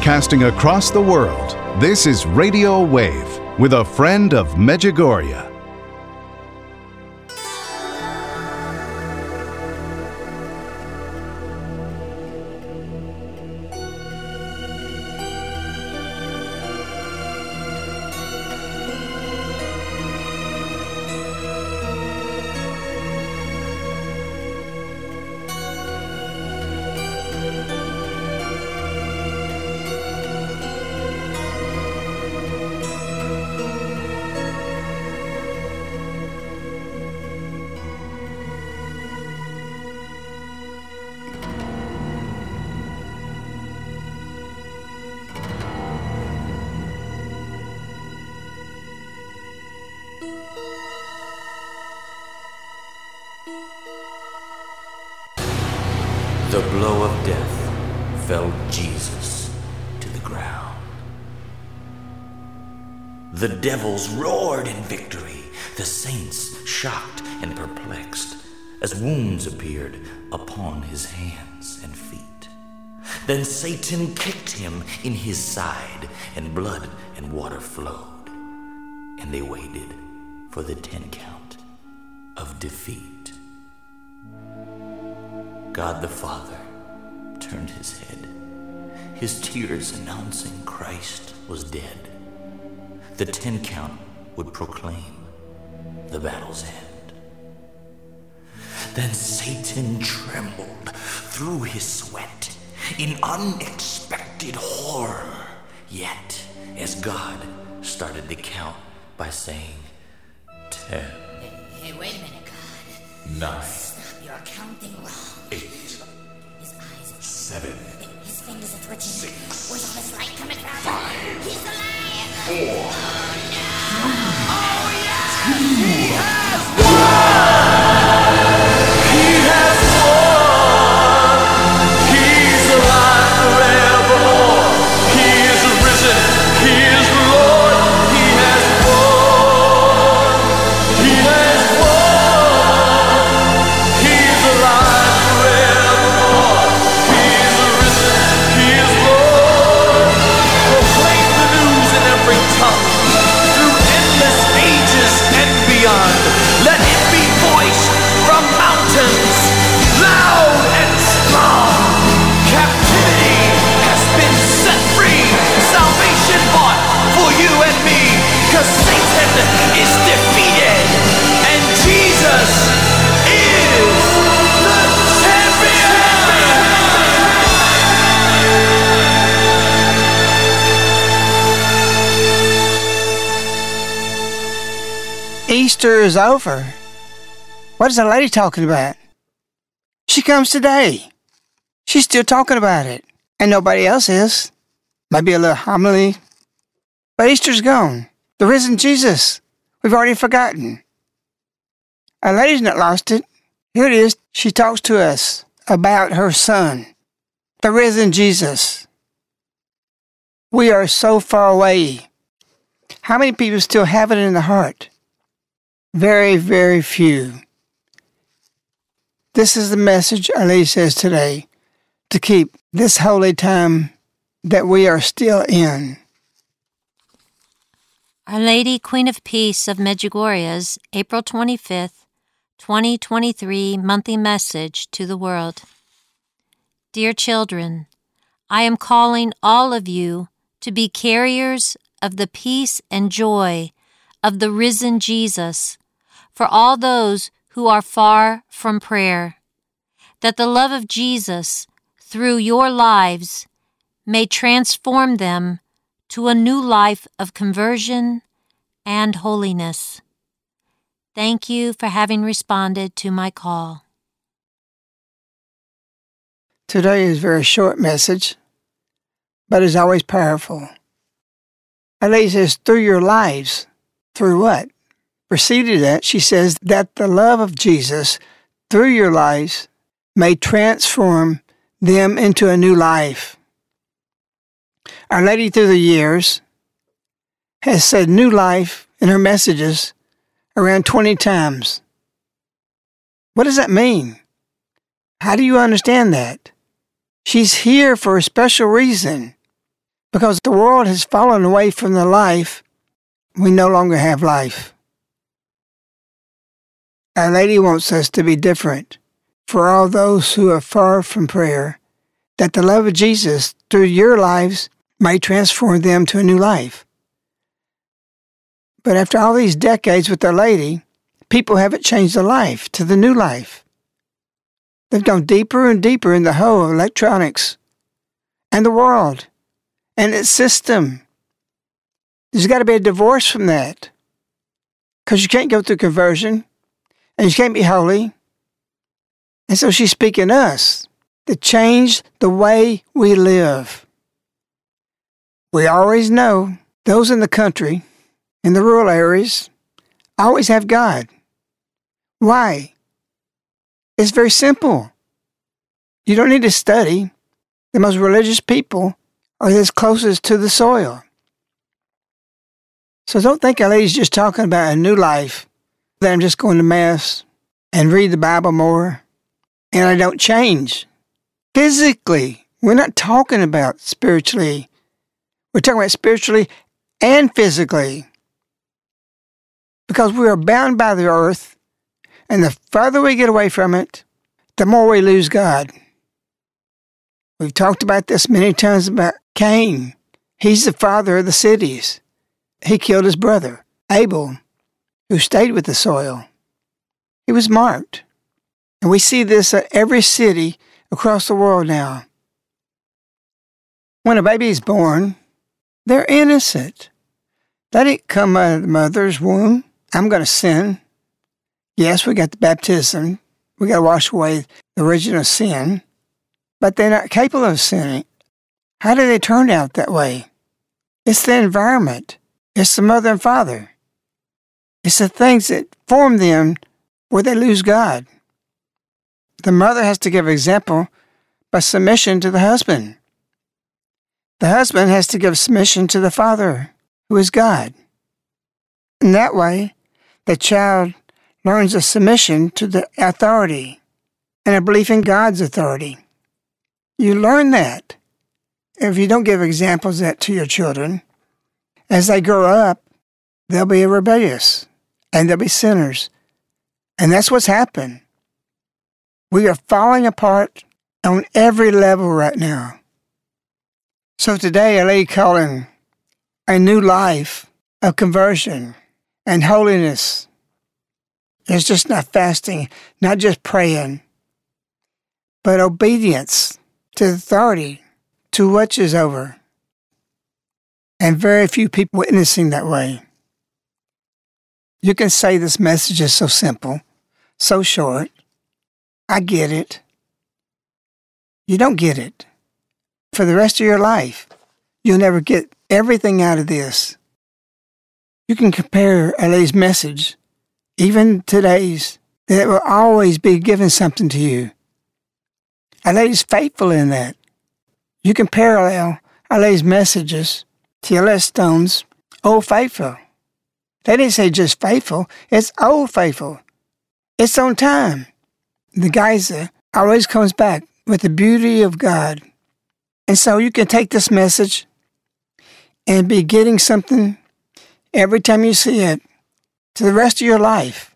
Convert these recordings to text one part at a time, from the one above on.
Broadcasting across the world, this is Radio Wave with a friend of Medjugorje. The devils roared in victory, the saints shocked and perplexed, as wounds appeared upon his hands and feet. Then Satan kicked him in his side, and blood and water flowed, and they waited for the ten count of defeat. God the Father turned his head, his tears announcing Christ was dead. The ten count would proclaim the battle's end. Then Satan trembled through his sweat in unexpected horror. Yet, as God started to count by saying, Ten, Hey, wait a minute, God. nine, Stop, you're counting wrong. eight, His eyes are seven, His fingers are twitching. Six. Where's all this light coming from? Five. He's alive! four, oh, Easter is over. What is the lady talking about? She comes today. She's still talking about it, and nobody else is. Maybe a little homily. But Easter's gone. The risen Jesus. We've already forgotten. Our lady's not lost it. Here it is. She talks to us about her son, the risen Jesus. We are so far away. How many people still have it in the heart? Very, very few. This is the message Our Lady says today to keep this holy time that we are still in. Our Lady Queen of Peace of Medjugorje's April 25th, 2023 monthly message to the world. Dear children, I am calling all of you to be carriers of the peace and joy of the risen Jesus for all those who are far from prayer, that the love of Jesus through your lives may transform them to a new life of conversion and holiness. Thank you for having responded to my call. Today is a very short message, but is always powerful. Lady says, through your lives. Through what? Preceded that, she says that the love of Jesus through your lives may transform them into a new life. Our Lady through the years has said new life in her messages around 20 times. What does that mean? How do you understand that? She's here for a special reason. Because the world has fallen away from the life, we no longer have life. Our Lady wants us to be different for all those who are far from prayer, that the love of Jesus through your lives may transform them to a new life. But after all these decades with Our Lady, people haven't changed their life to the new life. They've gone deeper and deeper in the hole of electronics and the world and its system. There's got to be a divorce from that. Because you can't go through conversion and you can't be holy. And so she's speaking us to change the way we live. We always know those in the country, in the rural areas, always have God. Why? It's very simple. You don't need to study. The most religious people are this closest to the soil. So don't think Our Lady's just talking about a new life, that I'm just going to Mass and read the Bible more, and I don't change. Physically, we're not talking about spiritually. We're talking about spiritually and physically. Because we are bound by the earth, and the further we get away from it, the more we lose God. We've talked about this many times about Cain. He's the father of the cities. He killed his brother, Abel, who stayed with the soil. He was marked. And we see this at every city across the world now. When a baby is born, they're innocent. They didn't come out of the mother's womb. I'm going to sin. Yes, we got the baptism. We got to wash away the original sin. But they're not capable of sinning. How did they turn out that way? It's the environment. It's the mother and father. It's the things that form them where they lose God. The mother has to give example by submission to the husband. The husband has to give submission to the father, who is God. In that way, the child learns a submission to the authority and a belief in God's authority. You learn that. If you don't give examples that to your children, as they grow up, they'll be rebellious and they'll be sinners. And that's what's happened. We are falling apart on every level right now. So today I lay calling a new life of conversion and holiness. It's just not fasting, not just praying, but obedience to authority, to what is over and very few people witnessing that way. You can say this message is so simple, so short. I get it. You don't get it. For the rest of your life, you'll never get everything out of this. You can compare LA's message, even today's, that will always be giving something to you. LA's faithful in that. You can parallel LA's messages Yellowstone's, Old Faithful. They didn't say just faithful, it's Old Faithful. It's on time. The geyser always comes back with the beauty of God. And so you can take this message and be getting something every time you see it to the rest of your life.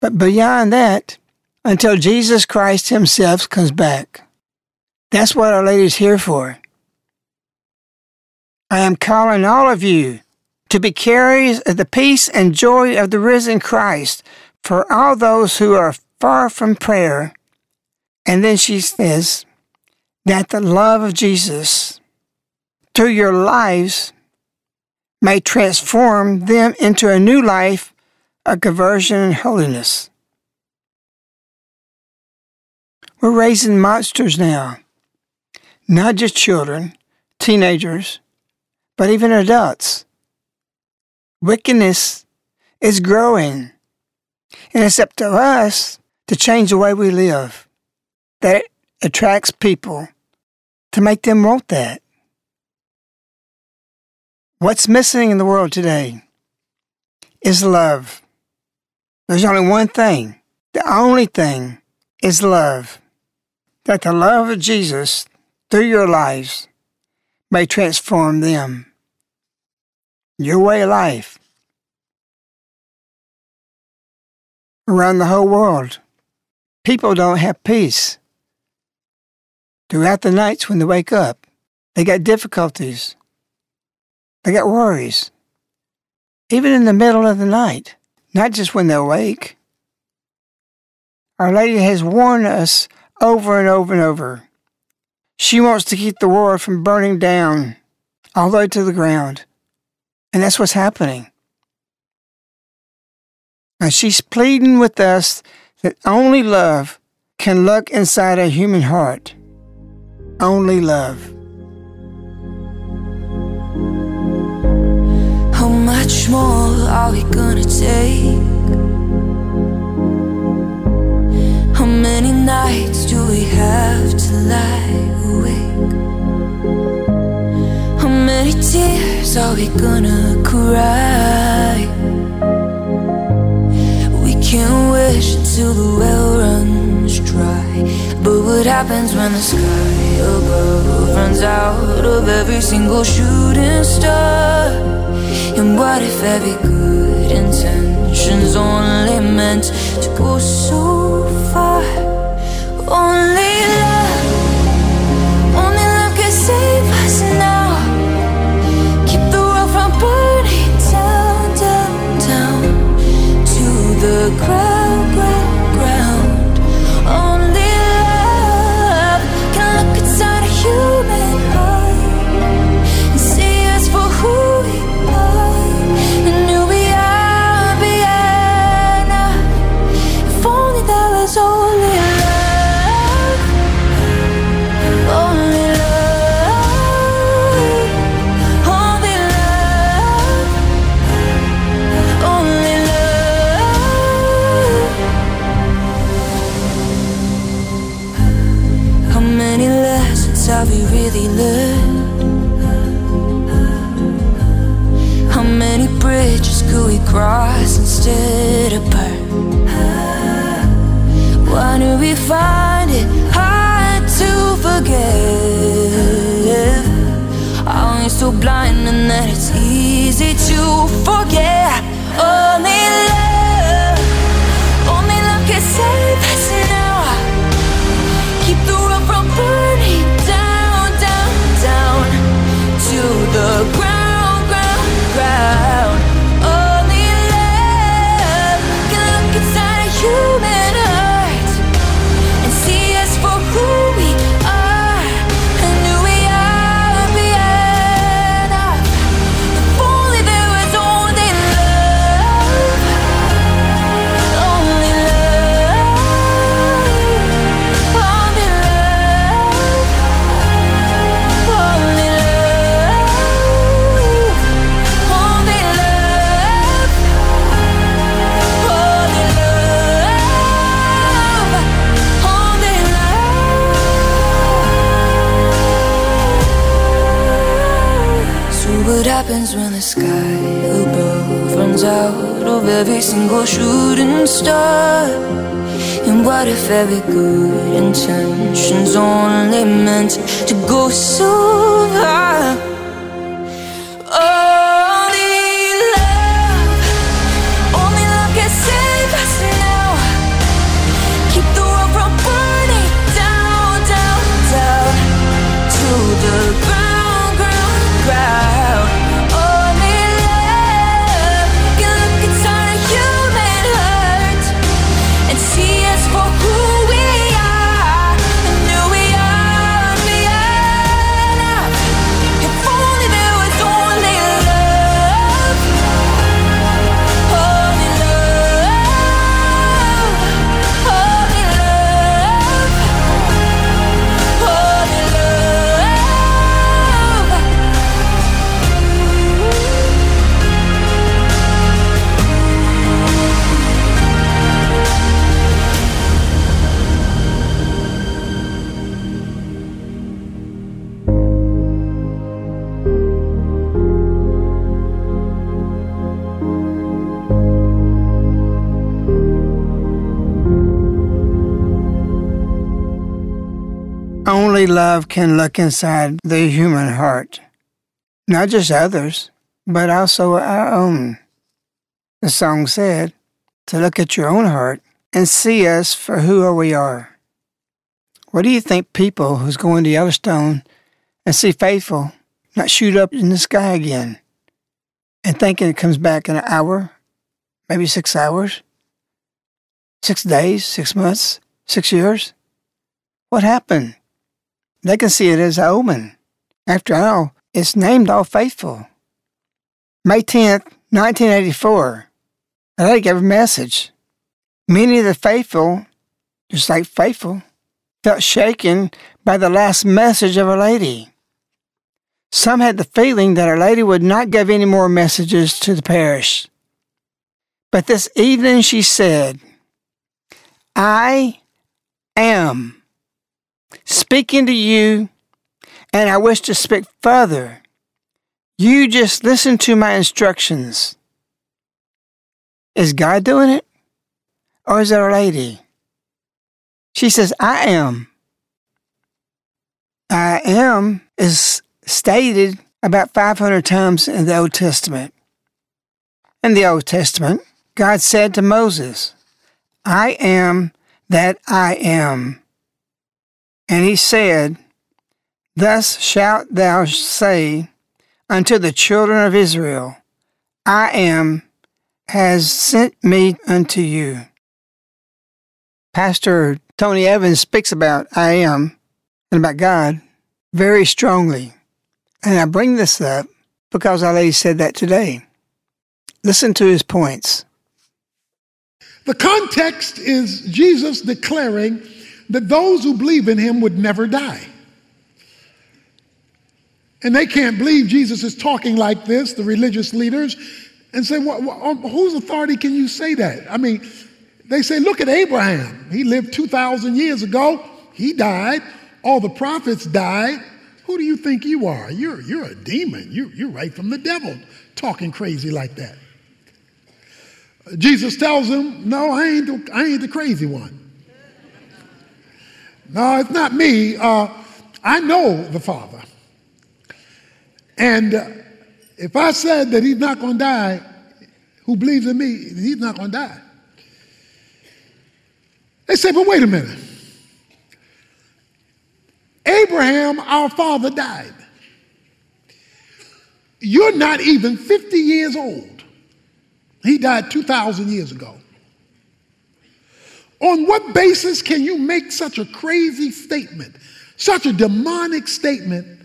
But beyond that, until Jesus Christ Himself comes back. That's what Our Lady's here for. I am calling all of you to be carriers of the peace and joy of the risen Christ for all those who are far from prayer. And then she says that the love of Jesus through your lives may transform them into a new life of conversion and holiness. We're raising monsters now, not just children, teenagers, but even adults. Wickedness is growing, and it's up to us to change the way we live. That attracts people to make them want that. What's missing in the world today is love. There's only one thing. The only thing is love. That the love of Jesus through your lives may transform them. Your way of life. Around the whole world, people don't have peace. Throughout the nights when they wake up, they got difficulties. They got worries. Even in the middle of the night, not just when they're awake. Our Lady has warned us over and over and over. She wants to keep the world from burning down all the way to the ground. And that's what's happening. And she's pleading with us that only love can look inside a human heart. Only love. How much more are we gonna take? Are we gonna cry? We can wish until the well runs dry. But what happens when the sky above runs out of every single shooting star? And what if every good intention's only meant to go so far? Only the have we really learned? How many bridges could we cross instead of burn? Why do we find it hard to forgive? Are we so blind and that it's easy to forget? Only love, what happens when the sky above runs out of every single shooting star? And what if every good intention's only meant to go so far? Only love can look inside the human heart, not just others, but also our own. The song said, to look at your own heart and see us for who we are. What do you think people who's going to Yellowstone and see Faithful not shoot up in the sky again and thinking it comes back in an hour, maybe six hours, six days, six months, six years? What happened? They can see it as an omen. After all, it's named Old Faithful. May 10th, 1984, a lady gave a message. Many of the faithful, just like faithful, felt shaken by the last message of Our Lady. Some had the feeling that Our Lady would not give any more messages to the parish. But this evening she said, I am speaking to you, and I wish to speak further. You just listen to my instructions. Is God doing it? Or is it a Lady? She says, I am. I am is stated about 500 times in the Old Testament. In the Old Testament, God said to Moses, I am that I am. And he said, Thus shalt thou say unto the children of Israel, I am has sent me unto you. Pastor Tony Evans speaks about I am and about God very strongly. And I bring this up because Our Lady said that today. Listen to his points. The context is Jesus declaring that those who believe in him would never die. And they can't believe Jesus is talking like this, the religious leaders, and say, well, on um, whose authority can you say that? I mean, they say, look at Abraham. He lived 2,000 years ago. He died. All the prophets died. Who do you think you are? You're, you're a demon. You, you're right from the devil talking crazy like that. Jesus tells him, No, I ain't the, I ain't the crazy one. No, it's not me. Uh, I know the Father. And uh, if I said that he's not going to die, who believes in me, he's not going to die. They say, but wait a minute. Abraham, our father, died. You're not even 50 years old. He died 2,000 years ago. On what basis can you make such a crazy statement, such a demonic statement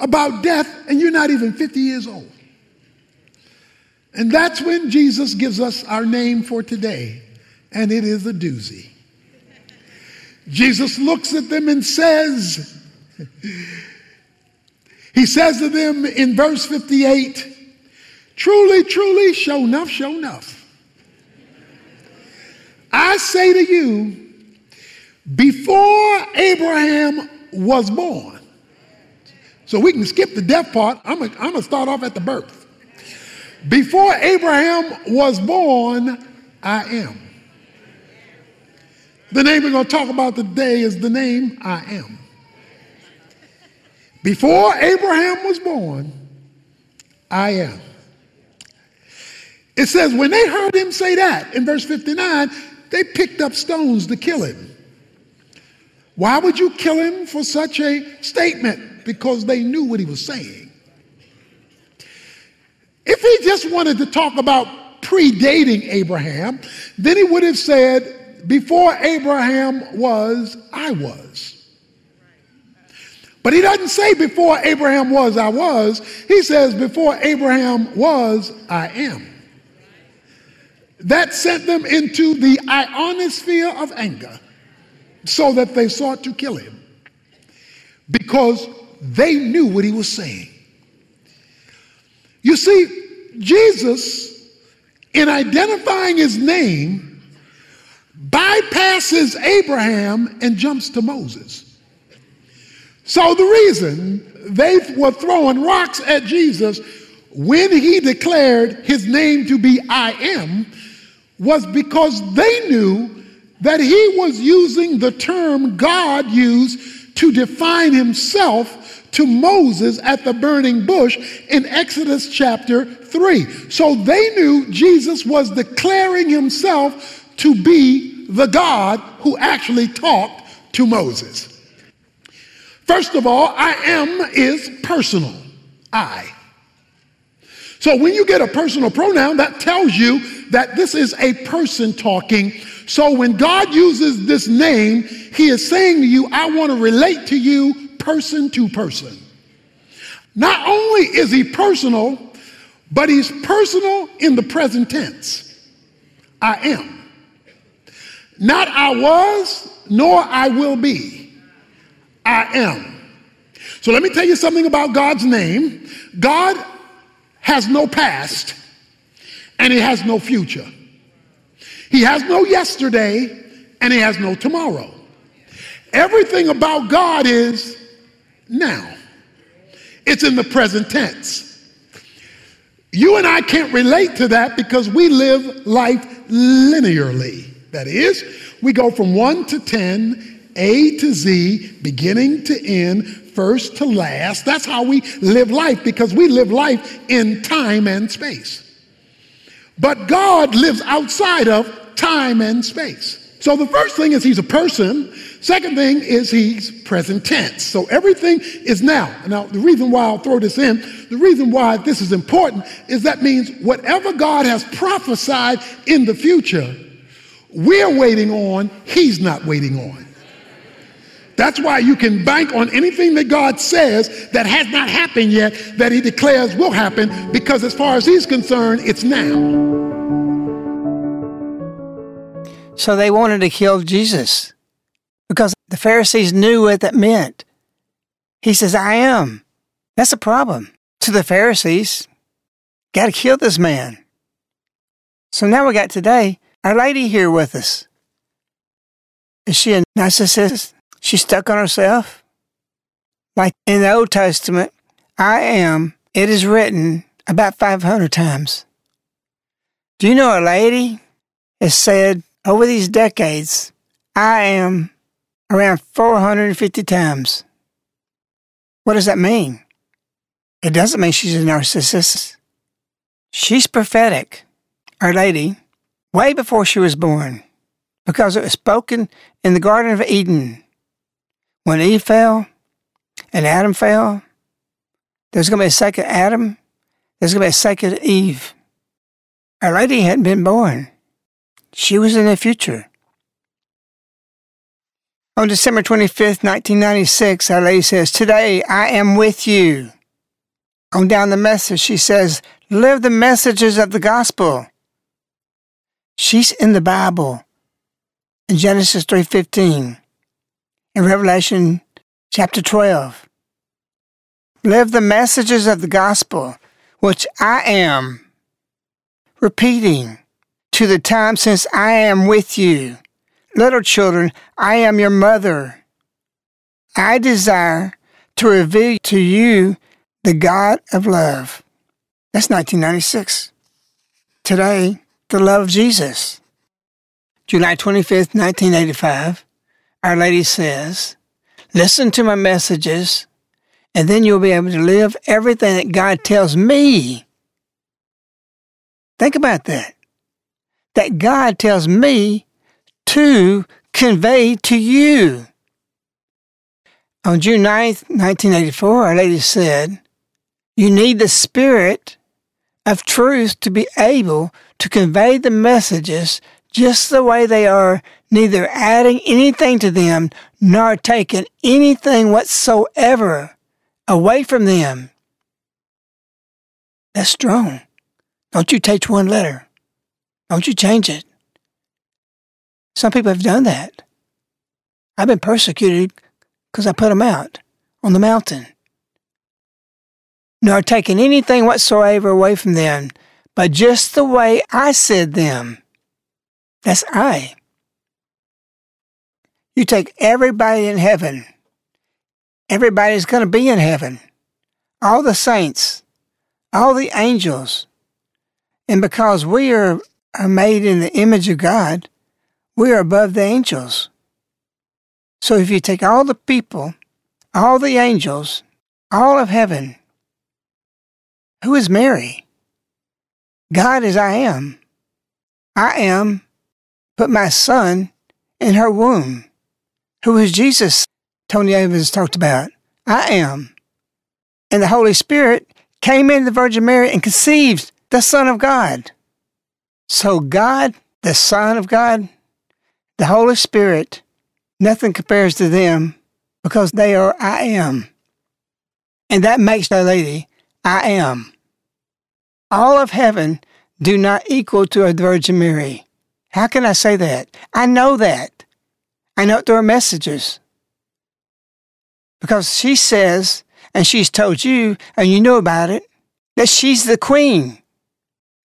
about death, and you're not even 50 years old? And that's when Jesus gives us our name for today, and it is a doozy. Jesus looks at them and says, He says to them in verse 58, Truly, truly, show enough, show enough. I say to you, before Abraham was born, so we can skip the death part, I'm going to start off at the birth. Before Abraham was born, I am. The name we're going to talk about today is the name I am. Before Abraham was born, I am. It says, when they heard him say that in verse 59, they picked up stones to kill him. Why would you kill him for such a statement? Because they knew what he was saying. If he just wanted to talk about predating Abraham, then he would have said, Before Abraham was, I was. But he doesn't say, Before Abraham was, I was. He says, Before Abraham was, I am. That sent them into the ionosphere of anger so that they sought to kill him because they knew what he was saying. You see, Jesus, in identifying his name, bypasses Abraham and jumps to Moses. So the reason they were throwing rocks at Jesus when he declared his name to be I am was because they knew that he was using the term God used to define himself to Moses at the burning bush in Exodus chapter 3. So they knew Jesus was declaring himself to be the God who actually talked to Moses. First of all, I am is personal. I. So when you get a personal pronoun, that tells you that this is a person talking. So when God uses this name, he is saying to you, I want to relate to you person to person. Not only is he personal, but he's personal in the present tense. I am. Not I was, nor I will be. I am. So let me tell you something about God's name. God has no past and he has no future. He has no yesterday and he has no tomorrow. Everything about God is now. It's in the present tense. You and I can't relate to that because we live life linearly. That is, we go from 1 to 10, A to Z, beginning to end, first to last. That's how we live life because we live life in time and space. But God lives outside of time and space. So the first thing is he's a person. Second thing is he's present tense. So everything is now. Now, the reason why I'll throw this in, the reason why this is important is that means whatever God has prophesied in the future, we're waiting on, he's not waiting on. That's why you can bank on anything that God says that has not happened yet, that he declares will happen, because as far as he's concerned, it's now. So they wanted to kill Jesus because the Pharisees knew what that meant. He says, I am. That's a problem to the Pharisees. Got to kill this man. So now we got today our lady here with us. Is she a narcissist? She's stuck on herself? Like in the Old Testament, I am, it is written about 500 times. Do you know a lady has said over these decades, I am around 450 times. What does that mean? It doesn't mean she's a narcissist. She's prophetic, Our Lady, way before she was born, because it was spoken in the Garden of Eden. When Eve fell and Adam fell, there's going to be a second Adam, there's going to be a second Eve. Our Lady hadn't been born. She was in the future. On December 25th, 1996, Our Lady says, Today I am with you. On down the message, she says, Live the messages of the gospel. She's in the Bible. In Genesis 3.15. In Revelation chapter 12. Live the messages of the gospel, which I am. Repeating to the time since I am with you. Little children, I am your mother. I desire to reveal to you the God of love. That's 1996. Today, the love of Jesus. July 25th, 1985, Our Lady says, Listen to my messages, and then you'll be able to live everything that God tells me. Think about that that God tells me to convey to you. On June 9th, 1984, Our Lady said, You need the Spirit of truth to be able to convey the messages just the way they are, neither adding anything to them nor taking anything whatsoever away from them. That's strong. Don't you take one letter. Don't you change it. Some people have done that. I've been persecuted because I put them out on the mountain, nor taking anything whatsoever away from them, but just the way I said them. That's I. You take everybody in heaven. Everybody's going to be in heaven. All the saints, all the angels. And because we are are made in the image of God, we are above the angels. So if you take all the people all the angels, all of heaven. Who is Mary? God is I am. I am put my son in her womb. Who is Jesus? Tony Evans talked about. I am. And the Holy Spirit came into the Virgin Mary and conceived the Son of God. So, God, the Son of God, the Holy Spirit, nothing compares to them because they are I am. And that makes Our Lady I am. All of heaven do not equal to a Virgin Mary. How can I say that? I know that. I know it through her messages. Because she says, and she's told you, and you know about it, that she's the queen.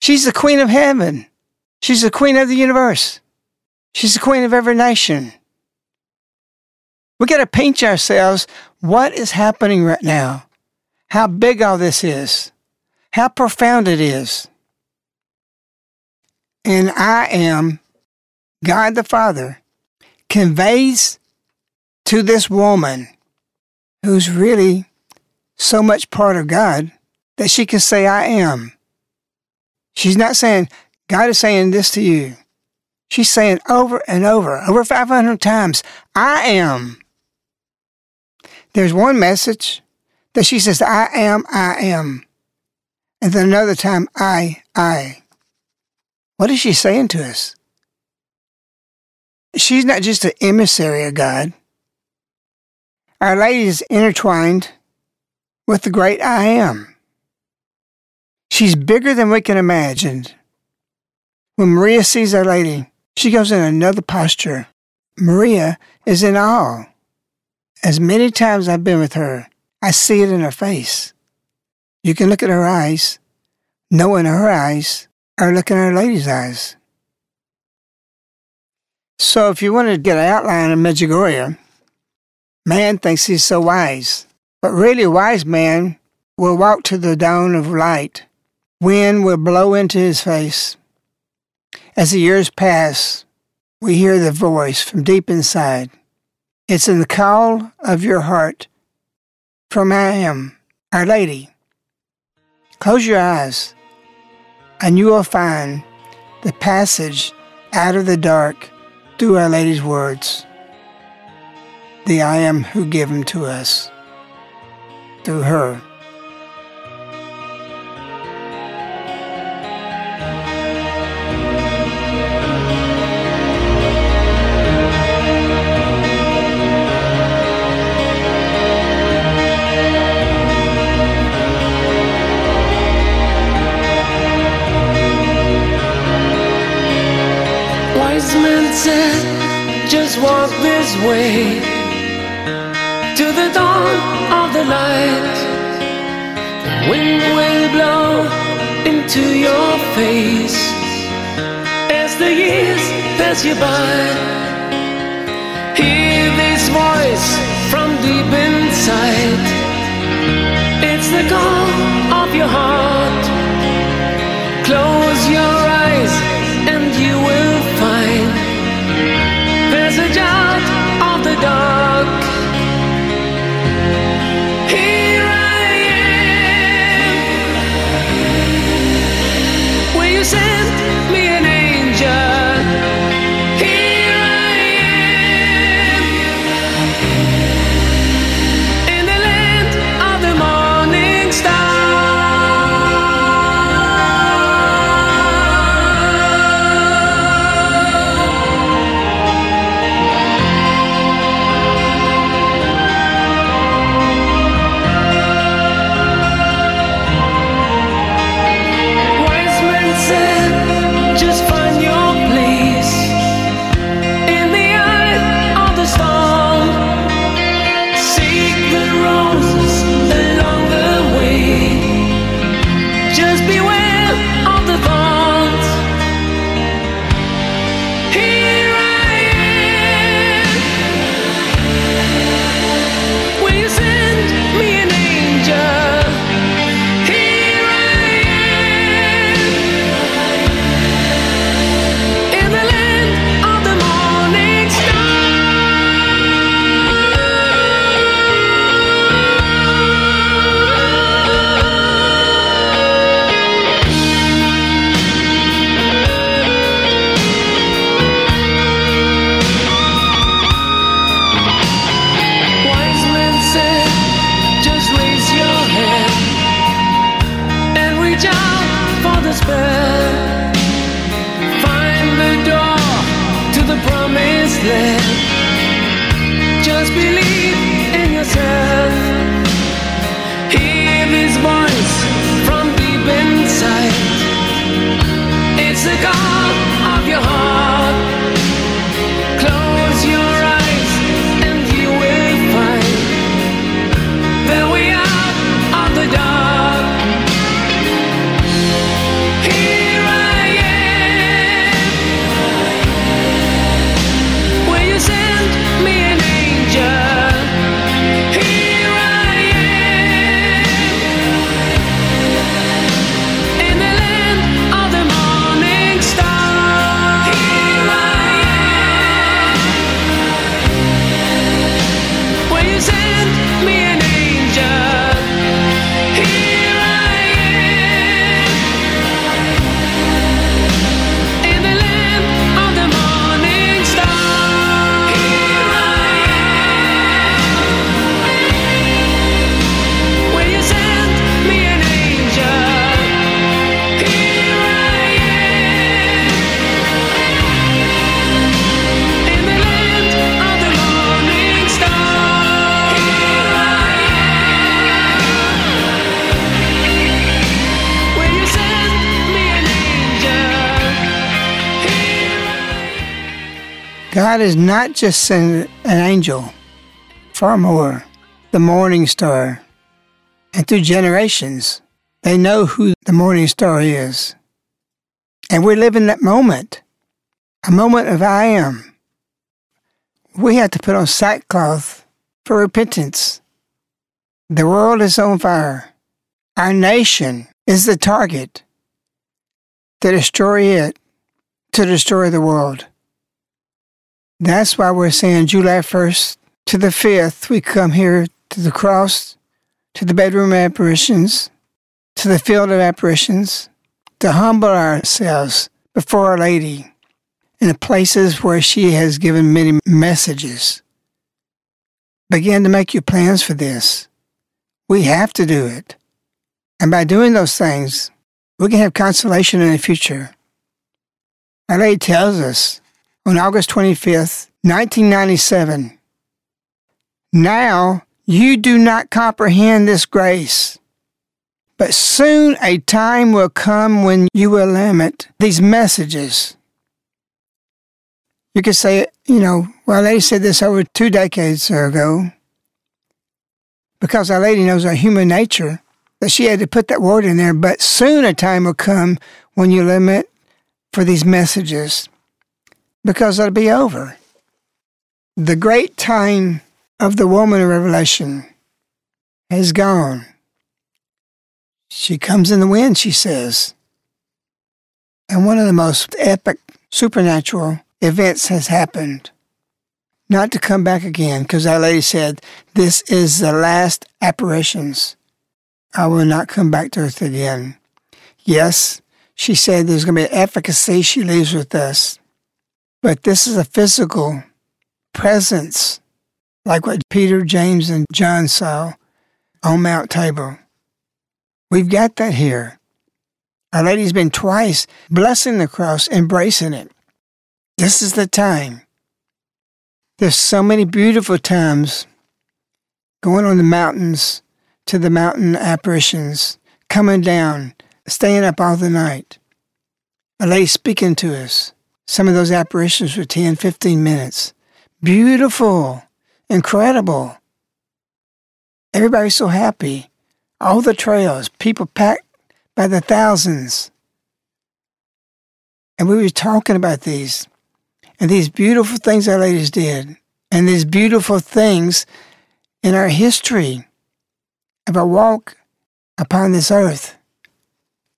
She's the queen of heaven. She's the queen of the universe. She's the queen of every nation. We got to pinch ourselves what is happening right now, how big all this is, how profound it is. And I am God the Father conveys to this woman who's really so much part of God that she can say, I am. She's not saying, God is saying this to you. She's saying over and over, over 500 times, I am. There's one message that she says, I am, I am. And then another time, I, I. What is she saying to us? She's not just an emissary of God. Our Lady is intertwined with the great I am. She's bigger than we can imagine. When Maria sees Our Lady, she goes in another posture. Maria is in awe. As many times I've been with her, I see it in her face. You can look at her eyes, know in her eyes are looking at Our Lady's eyes. So if you want to get an outline of Medjugorje, man thinks he's so wise, but really wise man will walk to the dawn of light. Wind will blow into his face. As the years pass, we hear the voice from deep inside. It's in the call of your heart from I am, Our Lady. Close your eyes, and you will find the passage out of the dark through Our Lady's words. The I am who gave them to us through her. Men said, just walk this way to the dawn of the light. The wind will blow into your face as the years pass you by. Hear this voice from deep inside. It's the call of your heart. Close your eyes and you will passage out of the dark. God is not just an angel, far more, the morning star. And through generations, they know who the morning star is. And we live in that moment, a moment of I am. We have to put on sackcloth for repentance. The world is on fire. Our nation is the target to destroy it, to destroy the world. That's why we're saying July 1st to the 5th, we come here to the cross, to the bedroom apparitions, to the field of apparitions, to humble ourselves before Our Lady in the places where she has given many messages. Begin to make your plans for this. We have to do it. And by doing those things, we can have consolation in the future. Our Lady tells us on August 25th, 1997, Now you do not comprehend this grace, but soon a time will come when you will limit these messages. You could say, you know, well, Lady said this over two decades ago, because Our Lady knows our human nature, that she had to put that word in there, but soon a time will come when you limit for these messages because it'll be over. The great time of the woman of Revelation has gone. She comes in the wind, she says. And one of the most epic supernatural events has happened. Not to come back again, because Our Lady said, This is the last apparitions. I will not come back to earth again. Yes, she said there's going to be efficacy she leaves with us. But this is a physical presence, like what Peter, James, and John saw on Mount Tabor. We've got that here. Our Lady's been twice blessing the cross, embracing it. This is the time. There's so many beautiful times going on the mountains to the mountain apparitions, coming down, staying up all the night. A lady speaking to us. Some of those apparitions were 10, 15 minutes. Beautiful, incredible. Everybody's so happy. All the trails, people packed by the thousands. And we were talking about these and these beautiful things our ladies did, and these beautiful things in our history of our walk upon this earth.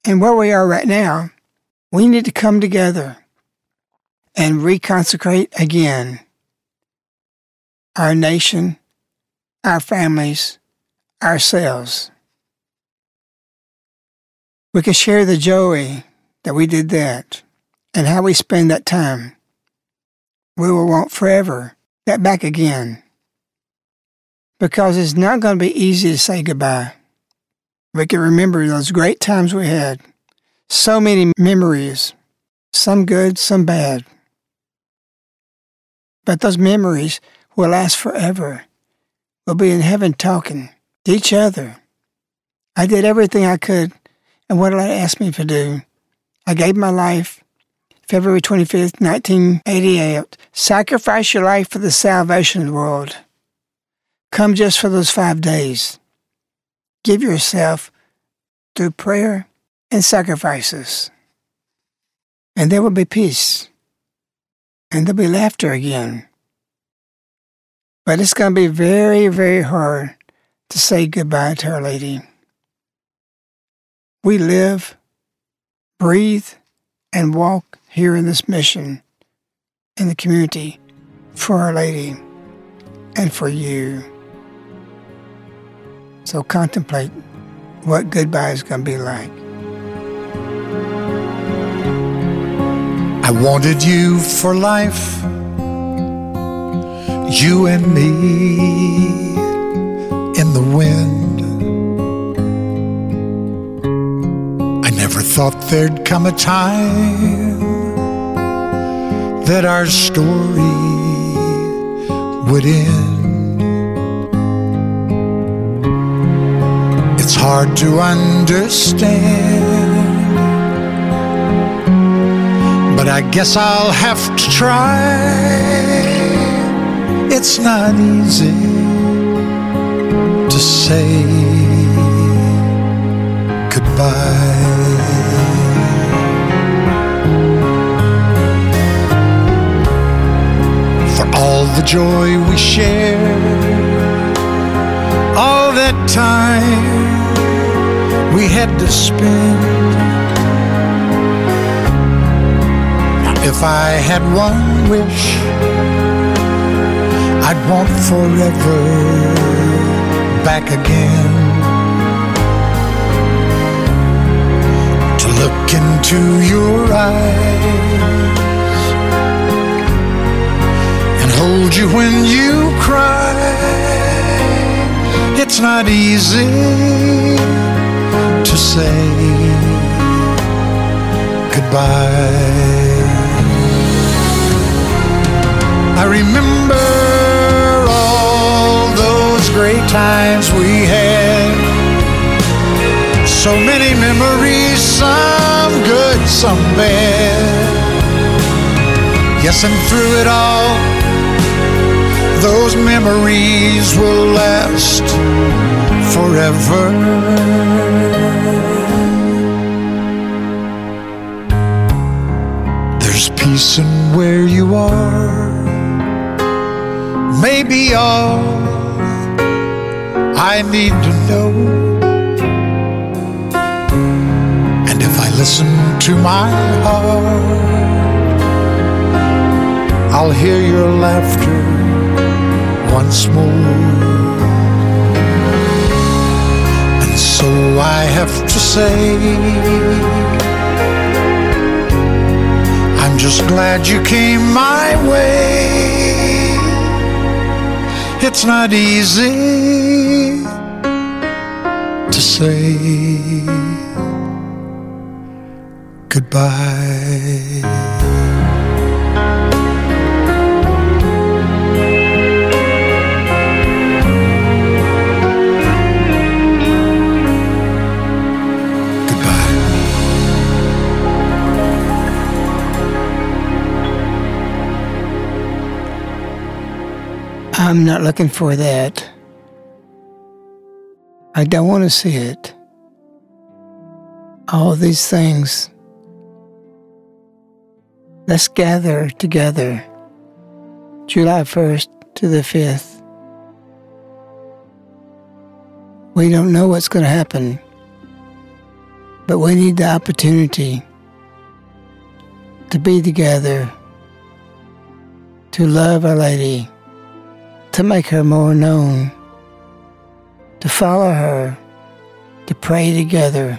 And where we are right now, we need to come together and reconsecrate again our nation, our families, ourselves. We can share the joy that we did that and how we spend that time. We will want forever that back again because it's not going to be easy to say goodbye. We can remember those great times we had. So many memories, some good, some bad. But those memories will last forever. We'll be in heaven talking to each other. I did everything I could, and what I asked me to do. I gave my life February 25th, 1988. Sacrifice your life for the salvation of the world. Come just for those five days. Give yourself through prayer and sacrifices. And there will be peace. And there'll be laughter again. But it's going to be very, very hard to say goodbye to Our Lady. We live, breathe, and walk here in this mission in the community for Our Lady and for you. So contemplate what goodbye is going to be like. I wanted you for life, you and me in the wind. I never thought there'd come a time that our story would end. It's hard to understand, but I guess I'll have to try. It's not easy to say goodbye. For all the joy we shared, all that time we had to spend. If I had one wish, I'd want forever back again. To look into your eyes and hold you when you cry. It's not easy to say goodbye. I remember all those great times we had. So many memories, some good, some bad. Yes, and through it all, those memories will last forever. There's peace in where you are. Maybe all I need to know. And if I listen to my heart, I'll hear your laughter once more. And so I have to say, I'm just glad you came my way. It's not easy to say goodbye. I'm not looking for that. I don't want to see it. All these things. Let's gather together July 1st to the 5th. We don't know what's going to happen, but we need the opportunity to be together, to love Our Lady to make her more known, to follow her, to pray together,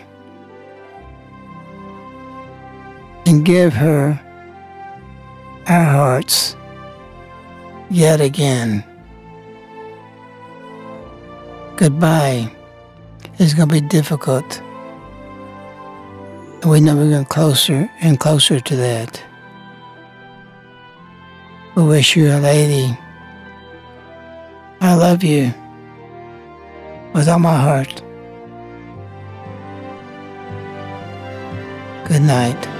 and give her our hearts yet again. Goodbye is going to be difficult. We know we're getting closer and closer to that. who wish you a lady. I love you with all my heart. Good night.